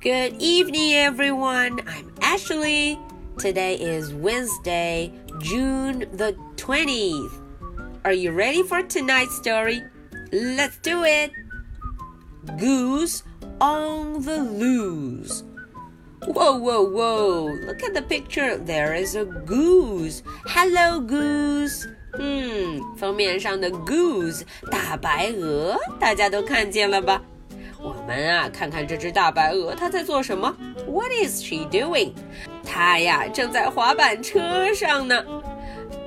Good evening, everyone. I'm Ashley. Today is Wednesday, June the 20th. Are you ready for tonight's story? Let's do it. Goose on the loose. Whoa, whoa, whoa. Look at the picture. There is a goose. Hello, goose. 嗯，封面上的 goose 大白鹅，大家都看见了吧？我们啊，看看这只大白鹅，它在做什么？What is she doing？它呀，正在滑板车上呢。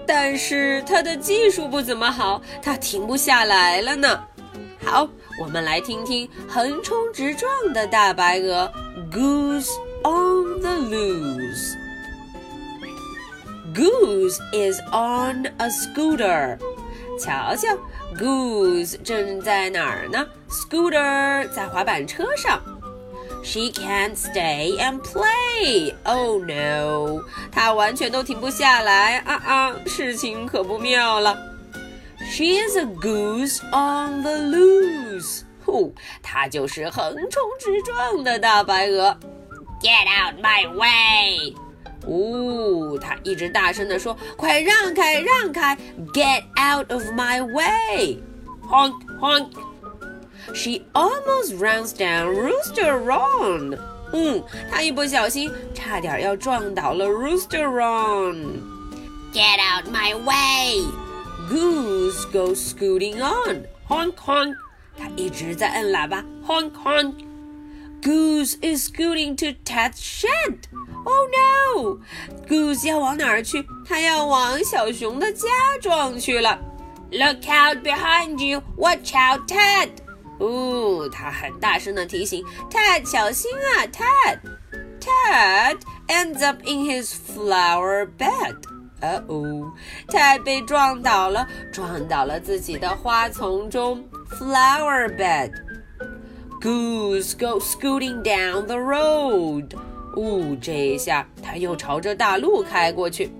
但是它的技术不怎么好，它停不下来了呢。好，我们来听听横冲直撞的大白鹅，Goose on the loose。Goose is on a scooter。瞧瞧，Goose 正在哪儿呢？Scooter 在滑板车上。She can't stay and play. Oh no！她完全都停不下来啊啊！事情可不妙了。She is a goose on the loose. 呼，她就是横冲直撞的大白鹅。Get out my way！ 呜、哦，他一直大声地说：“快让开，让开！Get out of my way! Honk, honk!” She almost runs down Rooster Ron. 嗯，她一不小心差点要撞倒了 Rooster Ron. Get out my way! Goose goes scooting on. Honk, honk! 她一直在摁喇叭，honk, honk. Goose is scooting to Ted's shed. Oh no! Goose 要往哪儿去？它要往小熊的家撞去了。Look out behind you! Watch out, Ted! 哦，他很大声的提醒 Ted 小心啊，Ted。Ted ends up in his flower bed. 呃哦，Ted 被撞倒了，撞倒了自己的花丛中，flower bed。Goose goes scooting down the road. 呜、哦，这一下他又朝着大路开过去。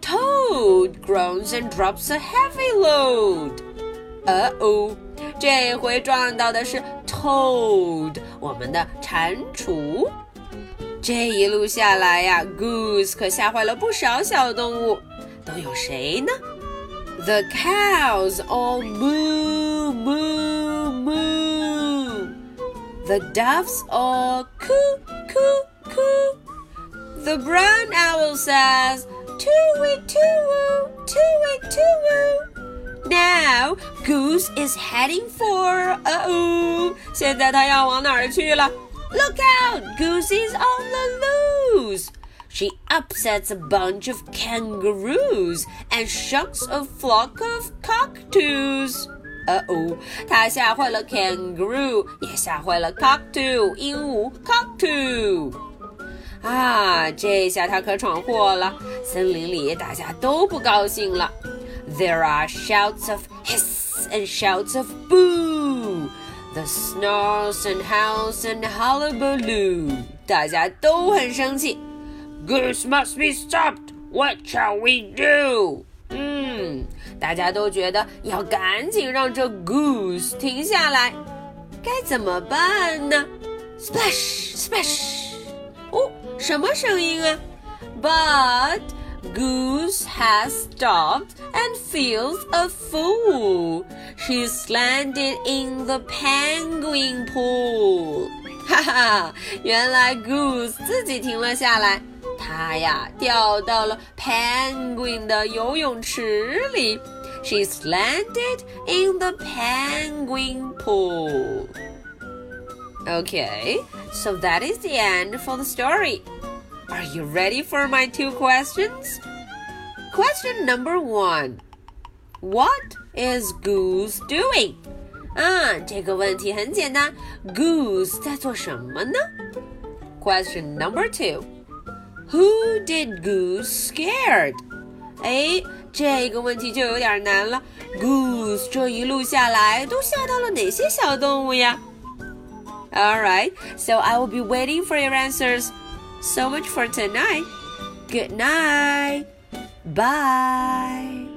Toad groans and drops a heavy load. 呃哦，这回撞到的是 Toad，我们的蟾蜍。这一路下来呀，Goose 可吓坏了不少小动物，都有谁呢？The cows all moo moo moo. The doves all coo coo coo. The brown owl says, "Too-wee, too-woo, too-wee, too-woo." Now Goose is heading for. Uh oh! 现在它要往哪儿去了？Look out! Goose is on the loose. She upsets a bunch of kangaroos and shocks a flock of cockatoos. 呃哦，她吓坏了 kangaroo，也吓坏了 cockatoo 鹦鹉 cockatoo。 啊，这下他可闯祸了！森林里大家都不高兴了。There are shouts of hiss and shouts of boo. The snarls and howls and hullabaloo. 大家都很生气。Goose must be stopped. What shall we do? 嗯，大家都觉得要赶紧让这 Goose 停下来。该怎么办呢？Splash, splash. 哦，什么声音啊？But Goose has stopped and feels a fool. She's landed in the penguin pool. 哈哈，原来 Goose 自己停了下来，它呀掉到了 penguin 的游泳池里。She's landed in the penguin pool. Okay, so that is the end for the story. Are you ready for my two questions? Question number one What is Goose doing? 啊，这个问题很简单，Goose 在做什么呢？Question number two Who did Goose scared? 哎，这个问题就有点难了。Goose 这一路下来都吓到了哪些小动物呀 ？Alright, so I will be waiting for your answers. So much for tonight. Good night. Bye.